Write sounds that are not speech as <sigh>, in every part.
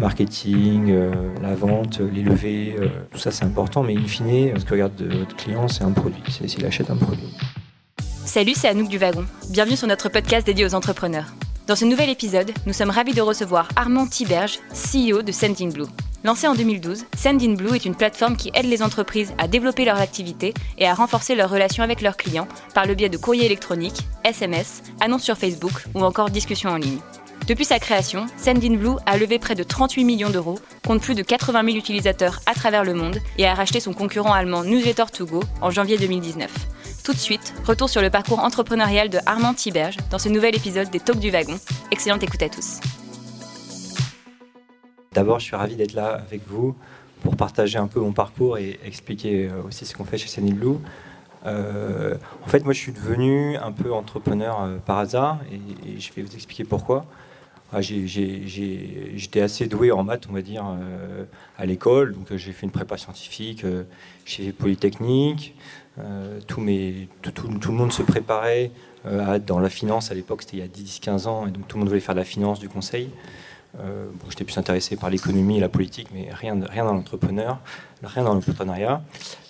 marketing, euh, la vente, les levées, euh, tout ça c'est important, mais in fine, ce que regarde votre client, c'est un produit, c'est s'il achète un produit. Salut, c'est Anouk du Wagon. Bienvenue sur notre podcast dédié aux entrepreneurs. Dans ce nouvel épisode, nous sommes ravis de recevoir Armand Tiberge, CEO de Sendinblue. Lancé en 2012, Sendinblue est une plateforme qui aide les entreprises à développer leurs activités et à renforcer leurs relations avec leurs clients par le biais de courriers électroniques, SMS, annonces sur Facebook ou encore discussions en ligne. Depuis sa création, Sendinblue a levé près de 38 millions d'euros, compte plus de 80 000 utilisateurs à travers le monde et a racheté son concurrent allemand Newsletter2Go en janvier 2019. Tout de suite, retour sur le parcours entrepreneurial de Armand Tiberge dans ce nouvel épisode des Talks du Wagon. Excellente écoute à tous. D'abord, je suis ravi d'être là avec vous pour partager un peu mon parcours et expliquer euh, aussi ce qu'on fait chez Sendinblue. Euh, en fait, moi, je suis devenu un peu entrepreneur euh, par hasard et, je vais vous expliquer pourquoi. Ah, j'étais assez doué en maths, on va dire, euh, à l'école. Donc, j'ai fait une prépa scientifique chez Polytechnique. Tout, tout, tout, le monde se préparait dans la finance. À l'époque, c'était il y a 10-15 ans. Et donc, tout le monde voulait faire de la finance, du conseil. Euh, j'étais plus intéressé par l'économie et la politique, mais rien, rien dans l'entrepreneur, rien dans l'entrepreneuriat.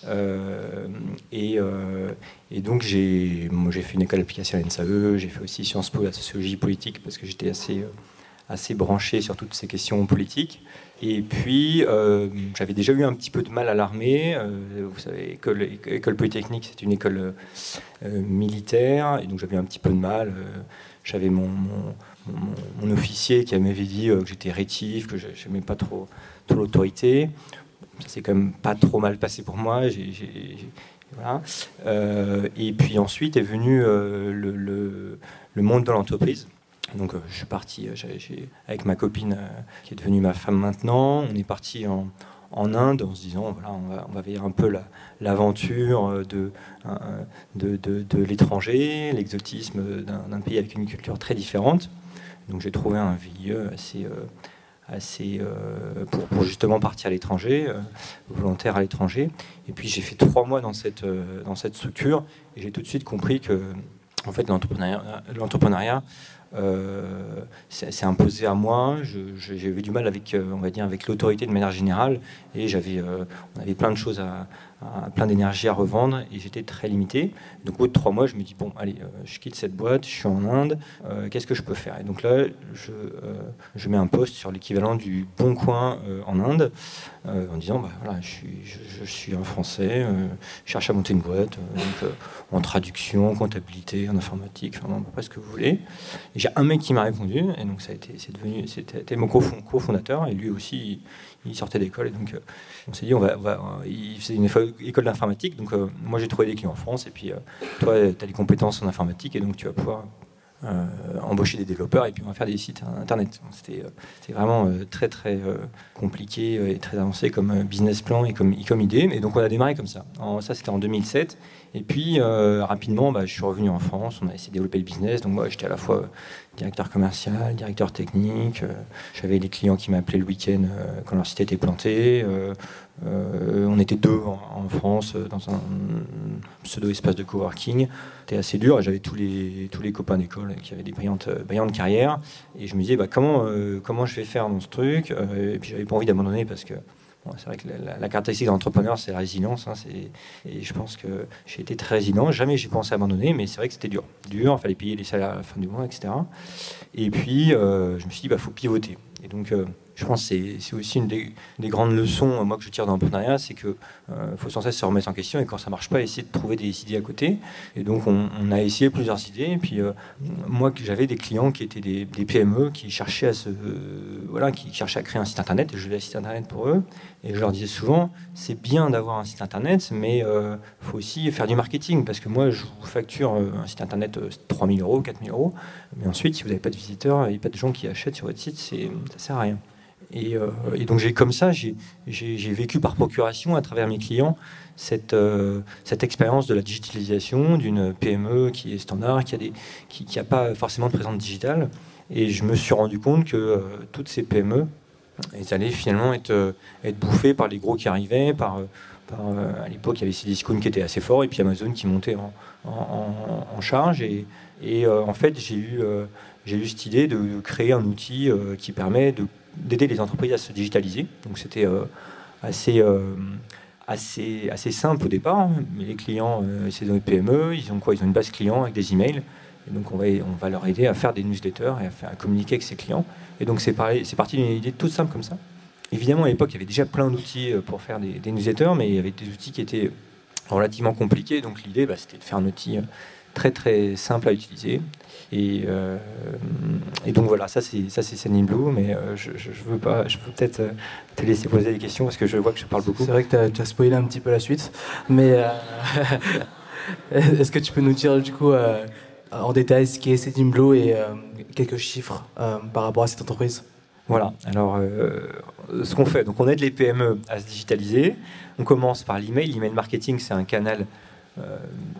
Euh, et, euh, et, donc j'ai fait une école d'application à l'NSAE, j'ai fait aussi Sciences Po, la sociologie politique, parce que j'étais assez, assez branché sur toutes ces questions politiques. Et puis, j'avais déjà eu un petit peu de mal à l'armée. vous savez, école, polytechnique, c'est une école militaire, et donc j'avais un petit peu de mal. j'avais mon officier qui m'avait dit euh, que j'étais rétif, que je n'aimais pas trop, trop l'autorité. Ça s'est quand même pas trop mal passé pour moi. Euh, et puis ensuite est venu euh, le, monde de l'entreprise. Donc je suis parti avec ma copine qui est devenue ma femme maintenant. On est parti en, Inde en se disant voilà, on va, on va un peu l'aventure de, de, de, l'étranger, l'exotisme d'un pays avec une culture très différente. Donc j'ai trouvé un VIE assez, euh, assez euh, pour, justement partir à l'étranger, euh, volontaire à l'étranger. Et puis j'ai fait trois mois dans cette, dans cette structure et j'ai tout de suite compris que en fait l'entrepreneuriat c'est imposé à moi. J'avais du mal avec, on va dire, avec l'autorité de manière générale, et j'avais, on avait plein de choses à, plein d'énergie à revendre et j'étais très limité. Donc au bout de trois mois, je me dis bon, allez, euh, je quitte cette boîte, je suis en Inde, euh, qu'est-ce que je peux faire? Et donc là, je, euh, je mets un poste sur l'équivalent du Bon Coin en Inde en disant bah, voilà, je suis, un Français, je cherche à monter une boîte, en traduction, en comptabilité, en informatique, enfin, pas ce que vous voulez. J'ai un mec qui m'a répondu et donc ça a été, c'est devenu, c'était mon cofondateur et lui aussi sortait d'école et donc euh, on s'est dit on va, il faisait une école d'informatique. Donc euh, moi j'ai trouvé des clients en France et puis euh, toi tu as les compétences en informatique et donc tu vas pouvoir embaucher des développeurs et puis on va faire des sites internet. C'était vraiment très très compliqué et très avancé comme business plan et comme, idée. Et donc on a démarré comme ça. ça c'était en 2007. Et puis rapidement, bah, je suis revenu en France, on a essayé de développer le business. Donc moi j'étais à la fois directeur commercial, directeur technique. Euh, j'avais des clients qui m'appelaient le week-end euh, quand leur site était planté. Euh, on était deux en, France dans un pseudo-espace de coworking. C'était assez dur et j'avais tous les, tous les copains d'école qui avaient des brillantes, brillantes carrières. Et je me disais, bah, comment, comment je vais faire dans ce truc Et puis j'avais pas envie d'abandonner parce que c'est vrai que la, caractéristique d'un entrepreneur, c'est la résilience. Hein, et je pense que j'ai été très résilient. Jamais j'ai pensé abandonner, mais c'est vrai que c'était dur. Dur, il fallait payer les salaires à la fin du mois, etc. Et puis, euh, je me suis dit, il bah, faut pivoter. Et donc, euh, je pense que c'est aussi une des, grandes leçons moi que je tire dans l'entrepreneuriat, c'est qu'il euh, faut sans cesse se remettre en question et quand ça marche pas, essayer de trouver des idées à côté. Et donc on, a essayé plusieurs idées. Et puis euh, moi, j'avais des clients qui étaient des, PME qui cherchaient à se, voilà, qui cherchaient à créer un site internet. Et je faisais un site internet pour eux. Et je leur disais souvent, c'est bien d'avoir un site internet, mais il euh, faut aussi faire du marketing parce que moi, je vous facture un site internet 3000 euros, 4000 euros, mais ensuite, si vous n'avez pas de visiteurs, a pas de gens qui achètent sur votre site, ça sert à rien. Euh, et, donc j'ai comme ça, j'ai vécu par procuration à travers mes clients cette, euh, expérience de la digitalisation d'une PME qui est standard, qui n'a pas forcément de présence digitale. Et je me suis rendu compte que euh, toutes ces PME, elles allaient finalement être, bouffées par les gros qui arrivaient, par, à l'époque il y avait Cdiscount qui était assez fort, et puis Amazon qui montait en, charge. Et, en fait j'ai eu cette idée de créer un outil qui permet d'aider les entreprises à se digitaliser. Donc c'était assez, assez, assez simple au départ. Hein. Mais les clients, c'est dans les PME, ils ont quoi? Ils ont une base client avec des emails. Et donc on va, on va leur aider à faire des newsletters et à, communiquer avec ses clients. Et donc c'est parti d'une idée toute simple comme ça. Évidemment, à l'époque, il y avait déjà plein d'outils pour faire des, des, newsletters, mais il y avait des outils qui étaient relativement compliqués. Donc l'idée, bah, c'était de faire un outil très très simple à utiliser. Et, euh, et donc voilà, ça c'est ça c'est Sending Blue, mais euh, je, je, veux pas, je peux peut-être euh, te laisser poser des questions parce que je vois que je parle beaucoup. C'est vrai que tu as, spoilé un petit peu la suite, mais <laughs> est-ce que tu peux nous dire du coup en détail ce qu'est Sending Blue et quelques chiffres par rapport à cette entreprise? Voilà, alors ce qu'on fait, donc on aide les PME à se digitaliser. On commence par l'email. L'email marketing, c'est un canal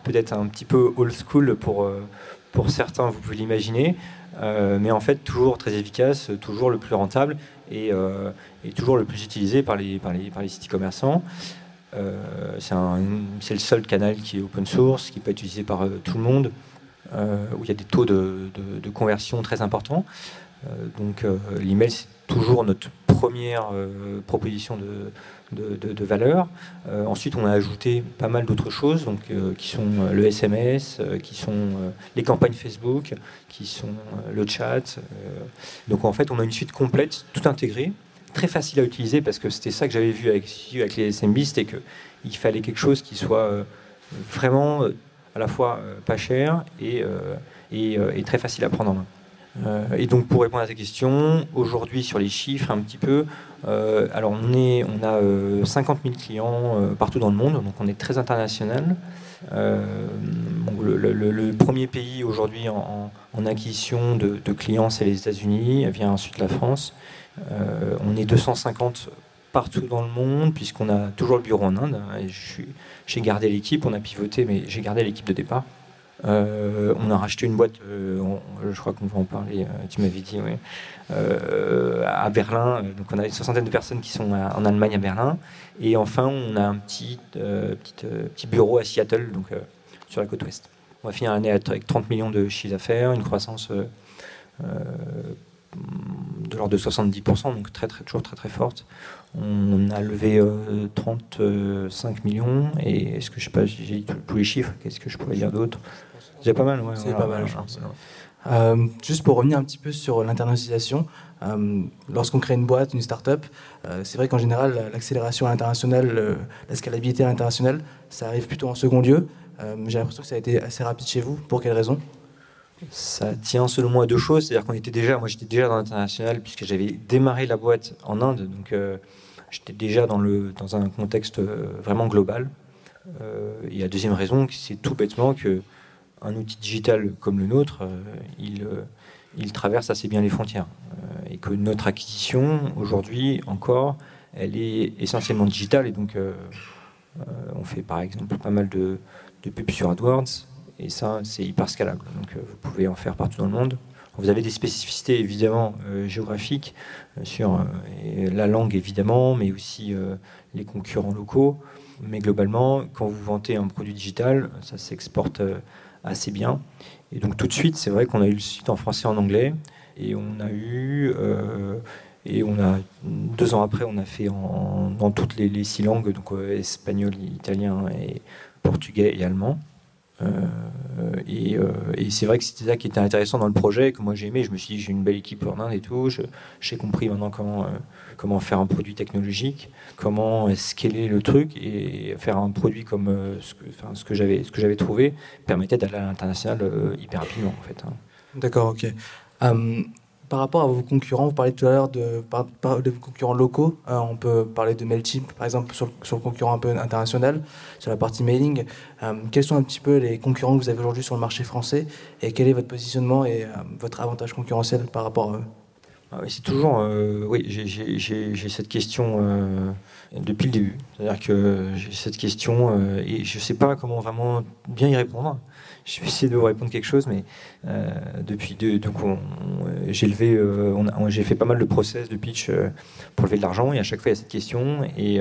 peut-être un petit peu old school pour, euh, pour certains, vous pouvez l'imaginer, euh, mais en fait toujours très efficace, toujours le plus rentable et, toujours le plus utilisé par les, par les, par les sites commerçants. c'est le seul canal qui est open source, qui peut être utilisé par tout le monde, où il y a des taux de, de, conversion très importants. donc l'email, c'est toujours notre première proposition de, de, valeur. Euh, ensuite, on a ajouté pas mal d'autres choses, donc, euh, qui sont euh, le SMS, qui sont les campagnes Facebook, qui sont le chat. donc en fait, on a une suite complète, tout intégrée, très facile à utiliser, parce que c'était ça que j'avais vu avec, les SMB, c'était qu'il fallait quelque chose qui soit vraiment à la fois pas cher et, et, très facile à prendre en main. Et donc pour répondre à ta question, aujourd'hui sur les chiffres un petit peu, euh, alors on, a 50 euh, 000 clients euh, partout dans le monde, donc on est très international. le, premier pays aujourd'hui en, acquisition de, clients, c'est les États-Unis, vient ensuite la France. on est 250 partout dans le monde, puisqu'on a toujours le bureau en Inde. J'ai gardé l'équipe, on a pivoté, mais j'ai gardé l'équipe de départ. Euh, on a racheté une boîte, euh, je crois qu'on va en parler, euh, tu m'avais dit, à Berlin. Donc on a une soixantaine de personnes qui sont en Allemagne à Berlin. Et enfin, on a un petit, petit, bureau à Seattle, donc sur la côte ouest. On va finir l'année avec 30 millions de chiffres d'affaires, une croissance de l'ordre de 70%, donc très, très, toujours très très forte. On a levé 35 millions, et est-ce que je sais pas, j'ai tous les chiffres, qu'est-ce que je pourrais dire d'autre? C'est pas mal, ouais. C'est pas mal, je pense. Euh, juste pour revenir un petit peu sur l'internationalisation, euh, lorsqu'on crée une boîte, une start-up, euh, c'est vrai qu'en général, l'accélération à l'international, la scalabilité à l'international, ça arrive plutôt en second lieu. J'ai l'impression que ça a été assez rapide chez vous. Pour quelles raisons ça tient selon moi à deux choses, c'est-à-dire qu'on était déjà, moi j'étais déjà dans l'international puisque j'avais démarré la boîte en Inde, donc j'étais déjà dans, le, dans un contexte vraiment global. et la deuxième raison, c'est tout bêtement que un outil digital comme le nôtre, euh, il, euh, il traverse assez bien les frontières. Euh, et que notre acquisition, aujourd'hui encore, elle est essentiellement digitale. Et donc, on fait par exemple pas mal de, de pubs sur AdWords. Et ça, c'est hyper scalable. Donc, vous pouvez en faire partout dans le monde. Vous avez des spécificités évidemment géographiques sur la langue évidemment, mais aussi les concurrents locaux. Mais globalement, quand vous vantez un produit digital, ça s'exporte assez bien. Et donc tout de suite, c'est vrai qu'on a eu le site en français et en anglais. Et on a eu. Euh, et on a deux ans après, on a fait en, dans toutes les, six langues, donc euh, espagnol, italien et portugais et allemand. Euh, et, et c'est vrai que c'était ça qui était intéressant dans le projet, que moi j'ai aimé. Je me suis dit, j'ai une belle équipe en Inde et tout. J'ai compris maintenant comment comment faire un produit technologique, comment scaler le truc et faire un produit comme euh, ce que, enfin, ce que j'avais trouvé permettait d'aller à l'international euh, hyper rapidement en fait. Hein. D'accord, ok. Hum, par rapport à vos concurrents, vous parlez tout à l'heure de, vos concurrents locaux. Euh, on peut parler de Mailchimp, par exemple, sur, le concurrent un peu international, sur la partie mailing. Hum, quels sont un petit peu les concurrents que vous avez aujourd'hui sur le marché français et quel est votre positionnement et votre avantage concurrentiel par rapport à eux? Ah c'est toujours. Euh, oui, j'ai cette question euh, depuis le début. C'est-à-dire que j'ai cette question euh, et je ne sais pas comment vraiment bien y répondre. je vais essayer de vous répondre quelque chose, mais euh, depuis deux, donc j'ai levé, euh, j'ai fait pas mal de process de pitch euh, pour lever de l'argent, et à chaque fois il y a cette question, et,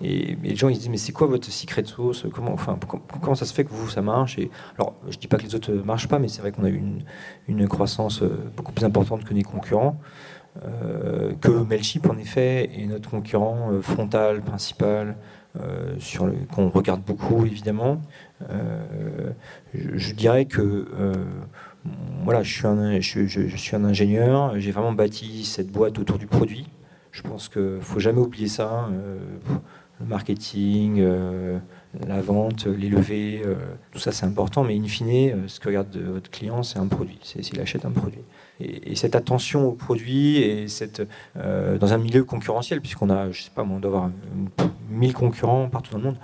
les gens ils disent mais c'est quoi votre secret sauce? Comment, enfin, comment ça se fait que vous ça marche? Alors je dis pas que les autres marchent pas, mais c'est vrai qu'on a eu une, croissance beaucoup plus importante que les concurrents. Que Mailchimp en effet est notre concurrent frontal principal sur qu'on regarde beaucoup évidemment euh, je, dirais que euh, voilà, je suis un, ingénieur, j'ai vraiment bâti cette boîte autour du produit. Je pense qu'il ne faut jamais oublier ça. Euh, le marketing, la vente, les levées, tout ça c'est important, mais in fine, ce que regarde votre client, c'est un produit, c'est s'il achète un produit. Et, cette attention au produit, et cette, dans un milieu concurrentiel, puisqu'on a, je sais pas, on doit avoir 1000 concurrents partout dans le monde,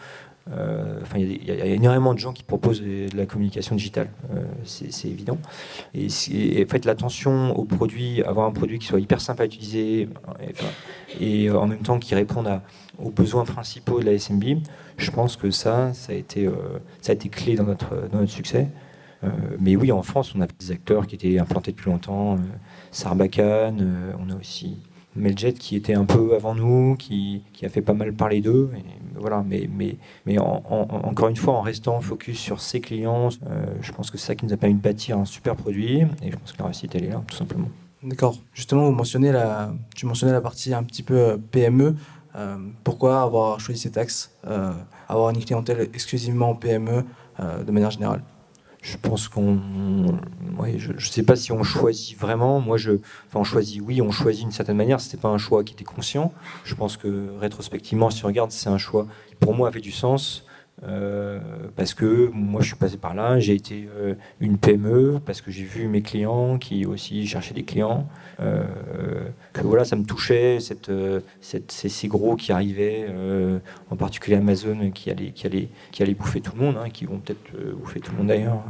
euh, enfin, il y, a énormément de gens qui proposent de la communication digitale, euh, c'est évident. Et, en fait, l'attention au produit, avoir un produit qui soit hyper simple à utiliser et, euh, en même temps qui réponde aux besoins principaux de la SMB, je pense que ça, ça a été, ça a été clé dans notre, dans notre succès. Mais oui, en France, on a des acteurs qui étaient implantés depuis longtemps. Sarbacane, on a aussi Meljet qui était un peu avant nous, qui, a fait pas mal parler d'eux. Voilà, mais, encore une fois, en restant focus sur ses clients, euh, je pense que c'est ça qui nous a permis de bâtir un super produit. Et je pense que la réussite, elle est là, tout simplement. D'accord. Justement, vous mentionnez la, tu mentionnais la partie un petit peu euh, PME. Euh, pourquoi avoir choisi cet axe, avoir une clientèle exclusivement PME de manière générale? Je pense qu'on. je ne sais pas si on choisit vraiment. Moi, je. Enfin, on choisit, oui, on choisit d'une certaine manière. Ce n'était pas un choix qui était conscient. Je pense que rétrospectivement, si on regarde, c'est un choix qui, pour moi, avait du sens. Euh, parce que moi je suis passé par là, j'ai été euh, une PME, parce que j'ai vu mes clients qui aussi cherchaient des clients, euh, que voilà, ça me touchait, cette, ces, gros qui arrivaient, en particulier Amazon, qui allait, bouffer tout le monde, hein, qui vont peut-être bouffer tout le monde d'ailleurs,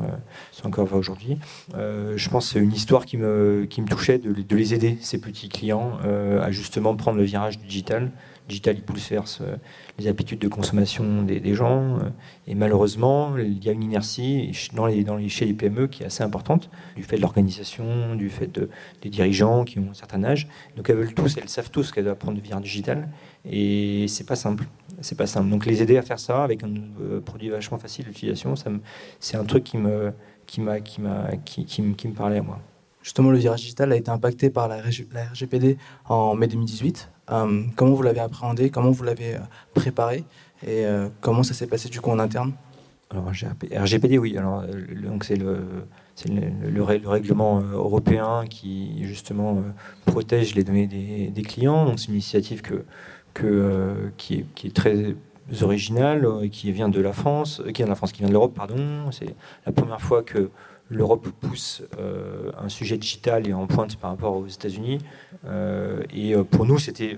c'est encore vrai aujourd'hui. je pense que c'est une histoire qui me, qui me touchait de, de les aider, ces petits clients, à justement prendre le virage digital digital, il bouleverse euh, les habitudes de consommation des, gens. Euh, et malheureusement, il y a une inertie dans les, chez les PME qui est assez importante, du fait de l'organisation, du fait de, des dirigeants qui ont un certain âge. Donc elles veulent tous, elles savent tous qu'elles doivent prendre du virage digital. Et c'est pas simple. C'est pas simple. Donc les aider à faire ça avec un euh, produit vachement facile d'utilisation, c'est un truc qui me, qui, m'a, qui, m'a, qui, qui, qui me parlait à moi. Justement, le virage digital a été impacté par la, RGPD en mai 2018. Euh, comment vous l'avez appréhendé? Comment vous l'avez euh, préparé? Et euh, comment ça s'est passé du coup en interne? Alors, RGPD, oui. Alors, donc c'est le, le, règlement européen qui justement protège les données des, clients. Donc c'est une initiative que, que, qui, est, qui, est, très originale, qui vient de la France, qui vient de la France, qui vient de l'Europe, pardon. C'est la première fois que l'Europe pousse euh, un sujet digital et en pointe par rapport aux États-Unis. Euh, et euh, pour nous, c'était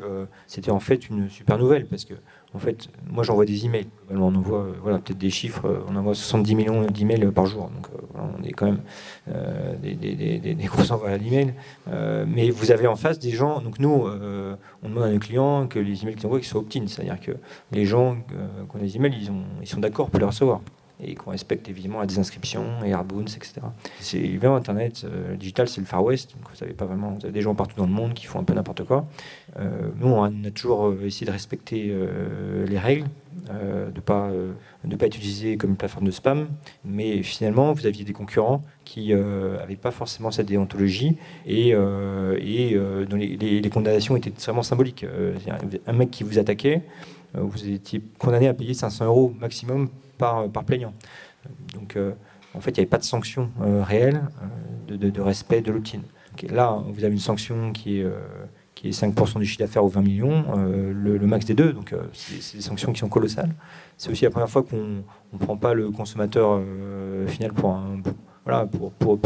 en fait une super nouvelle parce que en fait, moi j'envoie des emails. On envoie voilà peut-être des chiffres. On envoie 70 millions d'emails par jour. Donc on est quand même des, gros envois d'emails. mais vous avez en face des gens. Donc nous, on demande à nos clients que les emails qu'ils envoient soient opt-in, c'est-à-dire que les gens qui ont des emails, ils, ils sont d'accord pour les recevoir et qu'on respecte évidemment la désinscription et Airboons, etc. C'est évidemment Internet euh, digital, c'est le Far West, vous savez pas vraiment, vous avez des gens partout dans le monde qui font un peu n'importe quoi. Euh, nous, on a toujours euh, essayé de respecter les règles, de pas ne pas utiliser comme une plateforme de spam, mais finalement, vous aviez des concurrents qui n'avaient pas forcément cette déontologie et, et dont les, les, condamnations étaient vraiment symboliques. un mec qui vous attaquait, vous étiez condamné à payer 500 euros maximum par, par plaignant. Donc, euh, en fait, il n'y avait pas de sanction euh, réelle euh, de, respect de l'opt-in. Là, vous avez une sanction qui est, qui est 5% du chiffre d'affaires ou 20 millions, le, max des deux. Donc, c'est des sanctions qui sont colossales. C'est aussi la première fois qu'on ne prend pas le consommateur final pour,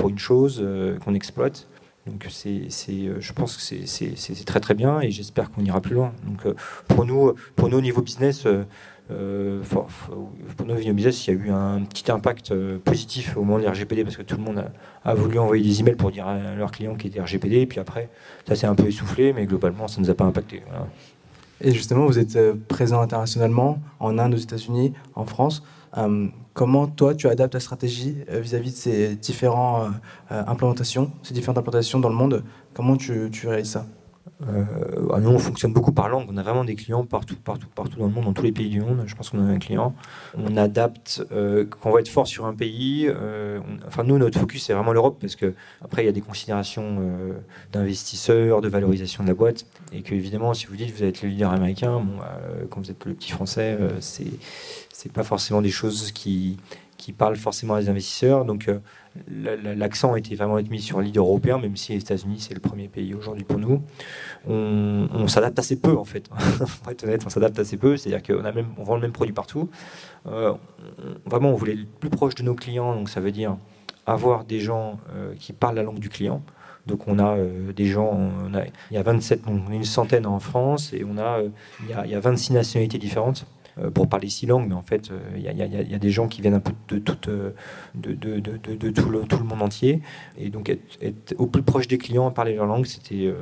une chose qu'on exploite. Donc c'est, je pense que c'est, très très bien et j'espère qu'on ira plus loin. Donc pour nous, pour nous au niveau business, euh, pour nos business, il y a eu un petit impact euh, positif au moment de RGPD parce que tout le monde a, voulu envoyer des emails pour dire à leurs clients qui étaient RGPD. Et puis après, ça s'est un peu essoufflé, mais globalement, ça ne nous a pas impacté. Et justement, vous êtes présent internationalement, en Inde, aux États-Unis, en France. comment toi, tu adaptes ta stratégie vis-à-vis de ces différentes implémentations, ces différentes implantations dans le monde? Comment tu, tu réalises ça? Euh, nous, on fonctionne beaucoup par langue. On a vraiment des clients partout, partout, partout dans le monde, dans tous les pays du monde. Je pense qu'on a un client. On adapte euh, quand on va être fort sur un pays. Euh, enfin, nous, notre focus c'est vraiment l'Europe parce que après, il y a des considérations d'investisseurs, de valorisation de la boîte, et que évidemment, si vous dites vous êtes le leader américain, quand vous êtes le petit français, c'est c'est pas forcément des choses qui qui parlent forcément à des investisseurs. Donc l'accent a été vraiment mis sur un leader européen, même si les États-Unis c'est le premier pays aujourd'hui pour nous. On, s'adapte assez peu en fait. <laughs> pour être honnête, on s'adapte assez peu. C'est-à-dire qu'on on vend le même produit partout. Euh, vraiment, on voulait être plus proche de nos clients, donc ça veut dire avoir des gens euh, qui parlent la langue du client. Donc on a euh, des gens, il y a 27, une centaine en France et on a, il y a 26 nationalités différentes. Euh, pour parler six langues, mais en fait, il y, a des gens qui viennent un peu de, tout, euh, de, de, de, tout, le, tout, le, monde entier. Et donc, être, au plus proche des clients, parler leur langue, c'était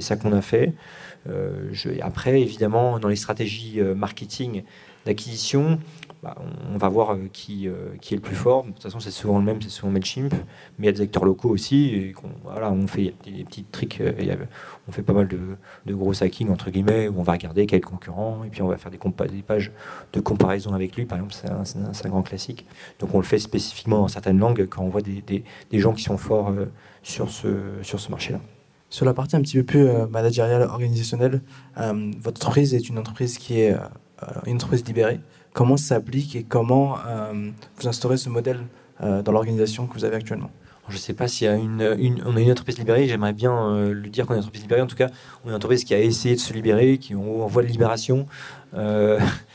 ça qu'on a fait. Après, évidemment, dans les stratégies marketing d'acquisition, bah, on, va voir euh, qui, euh, qui est le plus fort. De toute façon, c'est souvent le même, c'est souvent Mailchimp, mais il y a des acteurs locaux aussi. Et voilà, on fait des, petits tricks, euh, on fait pas mal de, gros hacking, entre guillemets, où on va regarder quel concurrent, et puis on va faire des, des pages de comparaison avec lui, par exemple, c'est un, grand classique. Donc on le fait spécifiquement dans certaines langues quand on voit des, des, des gens qui sont forts sur ce, sur ce marché-là. Sur la partie un petit peu plus managériale, organisationnelle, votre entreprise est une entreprise qui est une entreprise libérée comment ça s'applique et comment euh, vous instaurez ce modèle euh, dans l'organisation que vous avez actuellement? Je ne sais pas s'il y a une, on a une entreprise libérée. J'aimerais bien euh, le dire qu'on est une entreprise libérée. En tout cas, on est une entreprise qui a essayé de se libérer, qui est en voie de libération. <laughs>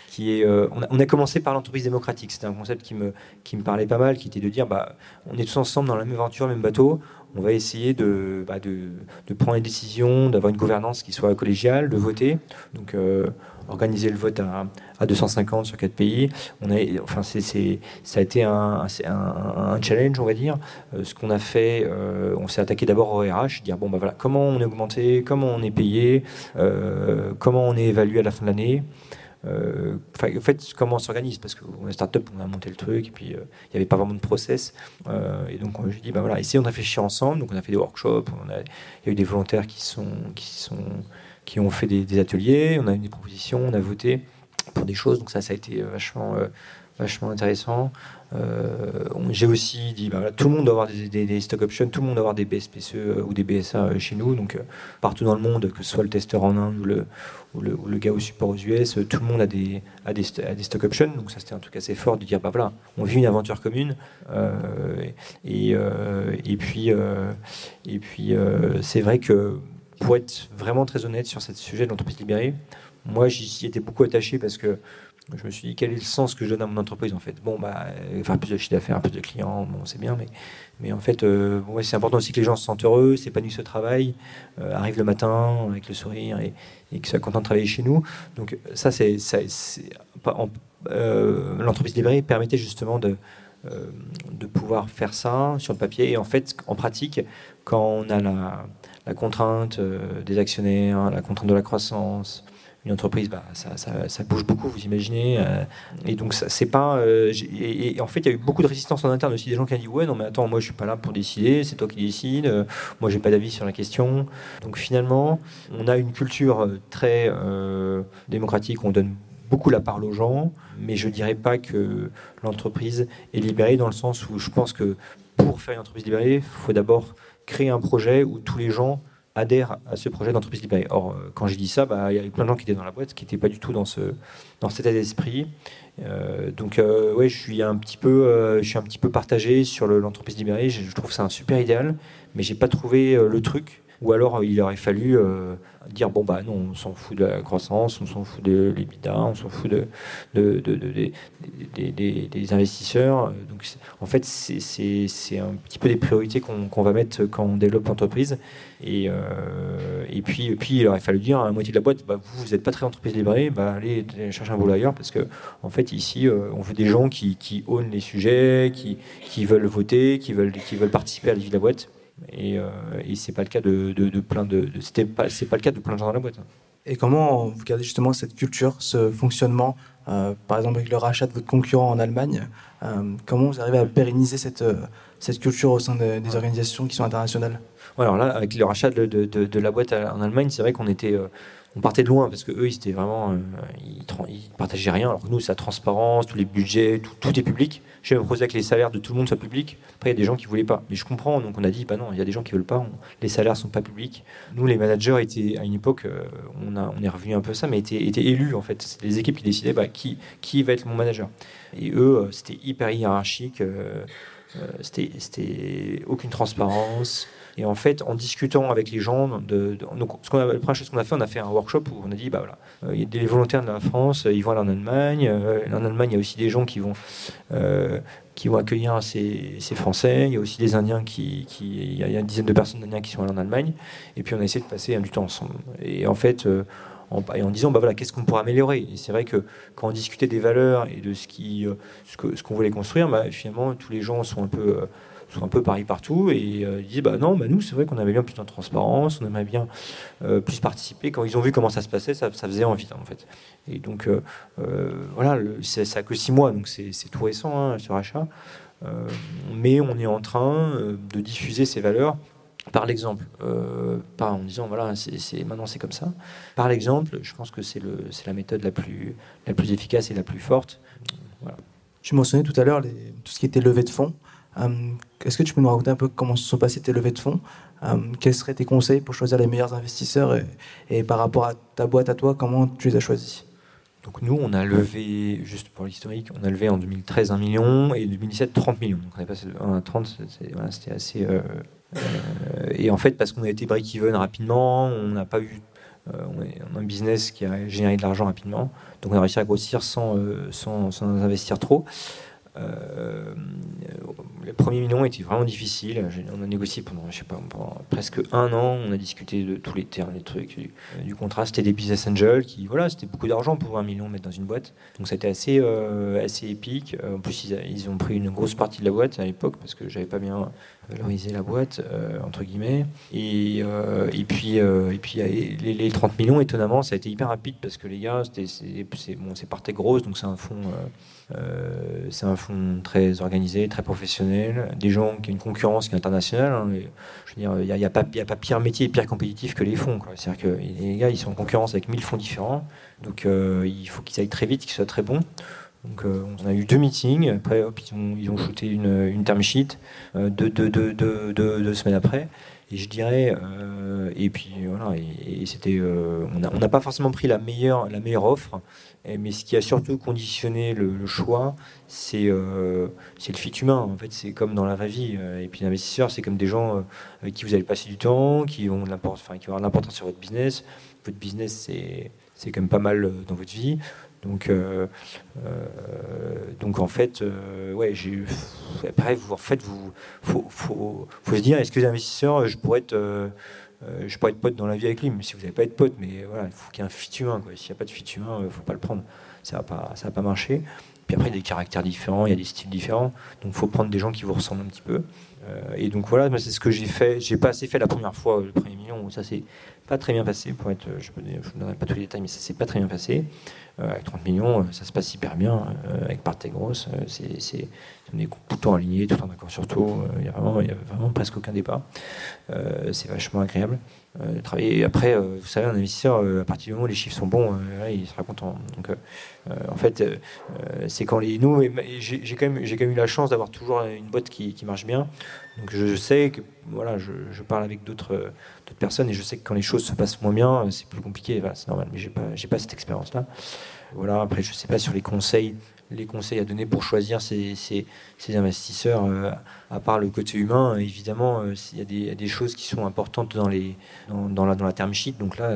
qui est, on, a, commencé par l'entreprise démocratique. C'était un concept qui me, qui me parlait pas mal, qui était de dire, bah, on est tous ensemble dans la même aventure, même bateau. On va essayer de, bah, de, de prendre des décisions, d'avoir une gouvernance qui soit collégiale, de voter. Donc, organiser le vote à, à 250 sur quatre pays. On a, enfin, c'est, ça a été un, un, challenge, on va dire. Euh, ce qu'on a fait, euh, on s'est attaqué d'abord au RH, dire bon, bah voilà, comment on est augmenté, comment on est payé, euh, comment on est évalué à la fin de l'année. en fait, comment on s'organise Parce qu'on est start-up, on a monté le truc, et puis il n'y avait pas vraiment de process. et donc, je dis, bah voilà, essayons de réfléchir ensemble. Donc, on a fait des workshops, il y a eu des volontaires qui sont, qui sont qui ont fait des, ateliers, on a eu des propositions, on a voté pour des choses, donc ça, ça a été euh, vachement, euh, vachement intéressant. Euh, j'ai aussi dit, bah, tout le monde doit avoir des, stock options, tout le monde doit avoir des BSPCE ou des BSA chez nous, donc partout dans le monde, que ce soit le testeur en Inde ou le, ou le, gars au support aux US, tout le monde a des, a des, des stock options, donc ça c'était un truc assez fort de dire, bah voilà, on vit une aventure commune, et, et puis, et puis c'est vrai que pour être vraiment très honnête sur ce sujet de l'entreprise libérée, moi j'y étais beaucoup attaché parce que je me suis dit quel est le sens que je donne à mon entreprise en fait? Bon bah faire plus de chiffre d'affaires, plus de clients, bon c'est bien, mais mais en fait euh, c'est important aussi que les gens se sentent heureux, s'épanouissent au travail, euh, arrivent le matin avec le sourire et, et qu'ils soient contents de travailler chez nous. Donc ça c'est euh, l'entreprise libérée permettait justement de de pouvoir faire ça sur le papier et en fait en pratique quand on a la la contrainte euh, des actionnaires, la contrainte de la croissance. Une entreprise, bah, ça, bouge beaucoup, vous imaginez. Euh, et donc, c'est pas. Euh, et, en fait, il y a eu beaucoup de résistance en interne aussi. Des gens qui ont dit Ouais, non, mais attends, moi, je suis pas là pour décider, c'est toi qui décides. moi, j'ai pas d'avis sur la question. Donc, finalement, on a une culture très démocratique, on donne beaucoup la parole aux gens, mais je dirais pas que l'entreprise est libérée dans le sens où je pense que pour faire une entreprise libérée, il faut d'abord créer un projet où tous les gens adhèrent à ce projet d'entreprise libérée. Or, euh, quand j'ai dit ça, bah, il y a plein de gens qui étaient dans la boîte, qui n'étaient pas du tout dans, ce, dans cet état d'esprit. Euh, donc, euh, ouais, je suis un petit peu, je suis un petit peu partagé sur l'entreprise libérée. Je, trouve que c'est un super idéal, mais j'ai pas trouvé le truc. Ou alors, il aurait fallu dire bon bah non, on s'en fout de la croissance, on s'en fout de l'EBITDA, on s'en fout de, de, des investisseurs. Donc en fait, c'est un petit peu des priorités qu'on va mettre quand on développe l'entreprise. Et, euh, puis, il aurait fallu dire à la moitié de la boîte, bah, vous, n'êtes pas très entreprise livrée, bah, allez chercher un boulot ailleurs parce que en fait ici, euh, on veut des gens qui, qui ownent les sujets, qui, veulent voter, qui veulent participer à la vie de la boîte. Et, et c'est pas le cas de, de, plein de, c'était pas c'est pas le cas de plein de gens dans la boîte. Et comment vous gardez justement cette culture, ce fonctionnement, par exemple avec le rachat de votre concurrent en Allemagne, comment vous arrivez à pérenniser cette, cette culture au sein des organisations qui sont internationales? Alors là, avec le rachat de, de, la boîte en Allemagne, c'est vrai qu'on était, on partait de loin parce que eux, ils étaient vraiment, euh, ils, partageaient rien. Alors que nous, c'est la transparence, tous les budgets, tout, est public. J'ai proposé que les salaires de tout le monde soient publics. Après, il y a des gens qui voulaient pas. Mais je comprends. Donc on a dit, bah non, il y a des gens qui veulent pas. les salaires sont pas publics. Nous, les managers étaient à une époque, euh, on est revenu un peu ça, mais étaient, élus en fait. C'était les équipes qui décidaient, bah, qui, qui va être mon manager. Et eux, euh, c'était hyper hiérarchique. c'était aucune transparence. Et en fait, en discutant avec les gens, de, ce qu'on a, la première chose qu'on a fait, on a fait un workshop où on a dit, bah voilà, euh, il y a des volontaires de la France, euh, ils vont aller en Allemagne. Euh, en Allemagne, il y a aussi des gens qui vont, qui vont accueillir ces, Français. Il y a aussi des Indiens qui, il y a une dizaine de personnes d'Indiens qui sont allés en Allemagne. Et puis on a essayé de passer du temps ensemble. Et en fait, en, disant bah voilà qu'est-ce qu'on pourrait améliorer? Et c'est vrai que quand on discutait des valeurs et de ce qu'on voulait construire bah, finalement tous les gens sont un peu sont un peu pareil partout et euh, ils disent bah non bah nous c'est vrai qu'on avait bien plus de transparence on aimerait bien euh, plus participer quand ils ont vu comment ça se passait ça, faisait envie en fait et donc euh, voilà ça a que six mois donc c'est tout récent hein, ce rachat mais on est en train de diffuser ces valeurs par l'exemple, pas en disant voilà, c'est maintenant c'est comme ça. Par l'exemple, je pense que c'est la méthode la plus, la plus efficace et la plus forte. Voilà. Tu mentionnais tout à l'heure tout ce qui était levée de fonds. Euh, est-ce que tu peux nous raconter un peu comment se sont passées tes levées de fonds? Euh, Quels seraient tes conseils pour choisir les meilleurs investisseurs et, par rapport à ta boîte à toi, comment tu les as choisis? Donc nous, on a levé, juste pour l'historique, on a levé en 2013 1 million et en 2017 30 millions. Donc on est passé de 1 à 30, c'était assez... Euh, et en fait, parce qu'on a été break-even rapidement, on n'a pas eu... a un business qui a généré de l'argent rapidement, donc on a réussi à grossir sans, sans investir trop. Euh, le premier million était vraiment difficile. On a négocié pendant, je sais pas, presque un an. On a discuté de tous les termes, les trucs du, contrat. C'était des business angels qui, voilà, c'était beaucoup d'argent pour un million mettre dans une boîte. Donc été assez, euh, assez épique. En plus, ils, ont pris une grosse partie de la boîte à l'époque parce que j'avais pas bien valoriser la boîte, euh, entre guillemets. Et, euh, et puis, euh, et puis les, les, 30 millions, étonnamment, ça a été hyper rapide parce que les gars, c'est bon, partait grosse, donc c'est un fonds. c'est un fonds très organisé, très professionnel, des gens qui ont une concurrence qui est internationale. Hein, je veux dire, il n'y a, y a, pas, a pas pire métier et pire compétitif que les fonds. C'est-à-dire que les gars, ils sont en concurrence avec 1000 fonds différents, donc il faut qu'ils aillent très vite, qu'ils soient très bons. Donc, euh, on a eu deux meetings. Après, ils, ont, shooté une, une term sheet euh, deux, semaines après. Et je dirais, euh, et puis voilà, et, c'était, on n'a pas forcément pris la meilleure, offre, mais ce qui a surtout conditionné le, choix, c'est le fit humain. En fait, c'est comme dans la vraie vie. Et puis l'investisseur, c'est comme des gens avec qui vous allez passer du temps, qui ont enfin, qui vont avoir l'importance sur votre business. Votre business, c'est quand même pas mal dans votre vie. Donc, euh, euh, donc en fait, euh, ouais, j'ai. Après, vous, en fait, vous, faut, se dire, est-ce que les investisseurs, je pourrais être, je pourrais être pote dans la vie avec lui, mais si vous n'avez pas être pote, mais voilà, il faut qu'il y ait un fit humain. S'il n'y a pas de fit humain, il ne faut pas le prendre. Ça va pas, ça va pas marcher. Puis après, il y a des caractères différents, il y a des styles différents. Donc, il faut prendre des gens qui vous ressemblent un petit peu. et donc voilà, c'est ce que j'ai fait. J'ai pas assez fait la première fois, le premier million. Ça s'est pas très bien passé. Je ne vous donnerai pas tous les détails, mais ça s'est pas très bien passé. Euh, avec 30 millions, euh, ça se passe hyper bien. Euh, avec Partey Grosse, c'est, on est tout temps aligné, tout le temps d'accord sur tout. Il n'y a, vraiment, a vraiment presque aucun débat. c'est vachement agréable. travailler. Après, vous savez, un investisseur, à partir du moment où les chiffres sont bons, il sera content. Donc, en fait, c'est quand les. Nous, j'ai, quand même, eu la chance d'avoir toujours une boîte qui, marche bien. Donc, je, sais que voilà, je, parle avec d'autres d'autres personnes. Et je sais que quand les choses se passent moins bien, c'est plus compliqué. c'est normal, mais j'ai pas, j'ai pas cette expérience-là. Voilà. Après, je sais pas sur les conseils, les conseils à donner pour choisir ces, ces, ces investisseurs. Euh, à part le côté humain, évidemment, euh, il y, a des choses qui sont importantes dans la dans la term sheet. Donc là,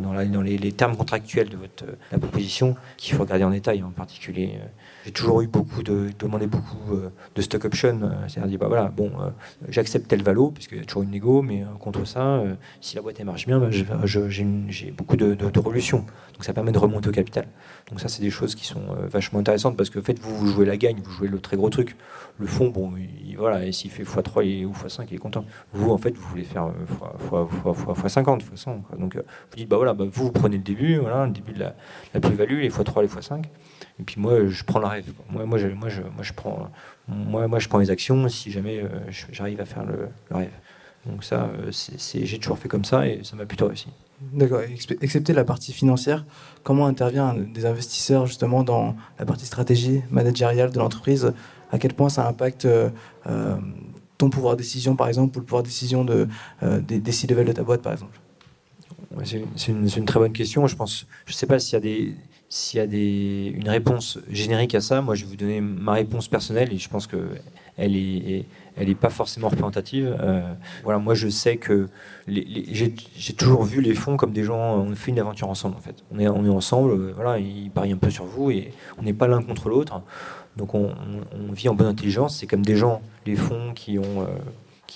dans les, termes contractuels de votre la proposition qu'il faut regarder en détail, en particulier. Euh, j'ai toujours eu beaucoup de demandé beaucoup euh, de stock option, euh, c'est-à-dire bah voilà, bon, euh, j'accepte tel valo puisqu'il y a toujours une négo, mais contre ça, si la boîte elle marche bien, bah, j'ai beaucoup de, de, Donc ça permet de remonter au capital. Donc ça, c'est des choses qui sont vachement intéressantes intéressante parce que en fait, vous, vous jouez la gagne, vous jouez le très gros truc. Le fond, bon, voilà, et s'il fait x3 ou x5, il est content. Vous, en fait, vous voulez faire x50, x100. Donc, vous dites, bah voilà, bah, vous, vous prenez le début, voilà, le début de la, plus-value, les x3, les x5. Et puis moi, je prends la rêve. Moi, moi, je, moi, moi, je prends, moi, moi, je prends les actions si jamais j'arrive à faire le, rêve. Donc ça, euh, j'ai toujours fait comme ça et ça m'a plutôt réussi. D'accord. Excepté la partie financière, comment intervient des investisseurs justement dans la partie stratégie managériale de l'entreprise À quel point ça impacte euh, euh, ton pouvoir de décision, par exemple, ou le pouvoir de décision de, des, des C-level de ta boîte, par exemple? C'est une, très bonne question. Je pense, je sais pas s'il y a une réponse générique à ça, moi je vais vous donner ma réponse personnelle et je pense est, elle est pas forcément représentative. Euh, voilà, moi je sais que j'ai toujours vu les fonds comme des gens, on fait une aventure ensemble en fait. On est, on est ensemble, euh, voilà, ils parient un peu sur vous et on n'est pas l'un contre l'autre. Donc on, vit en bonne intelligence. C'est comme des gens, les fonds qui ont,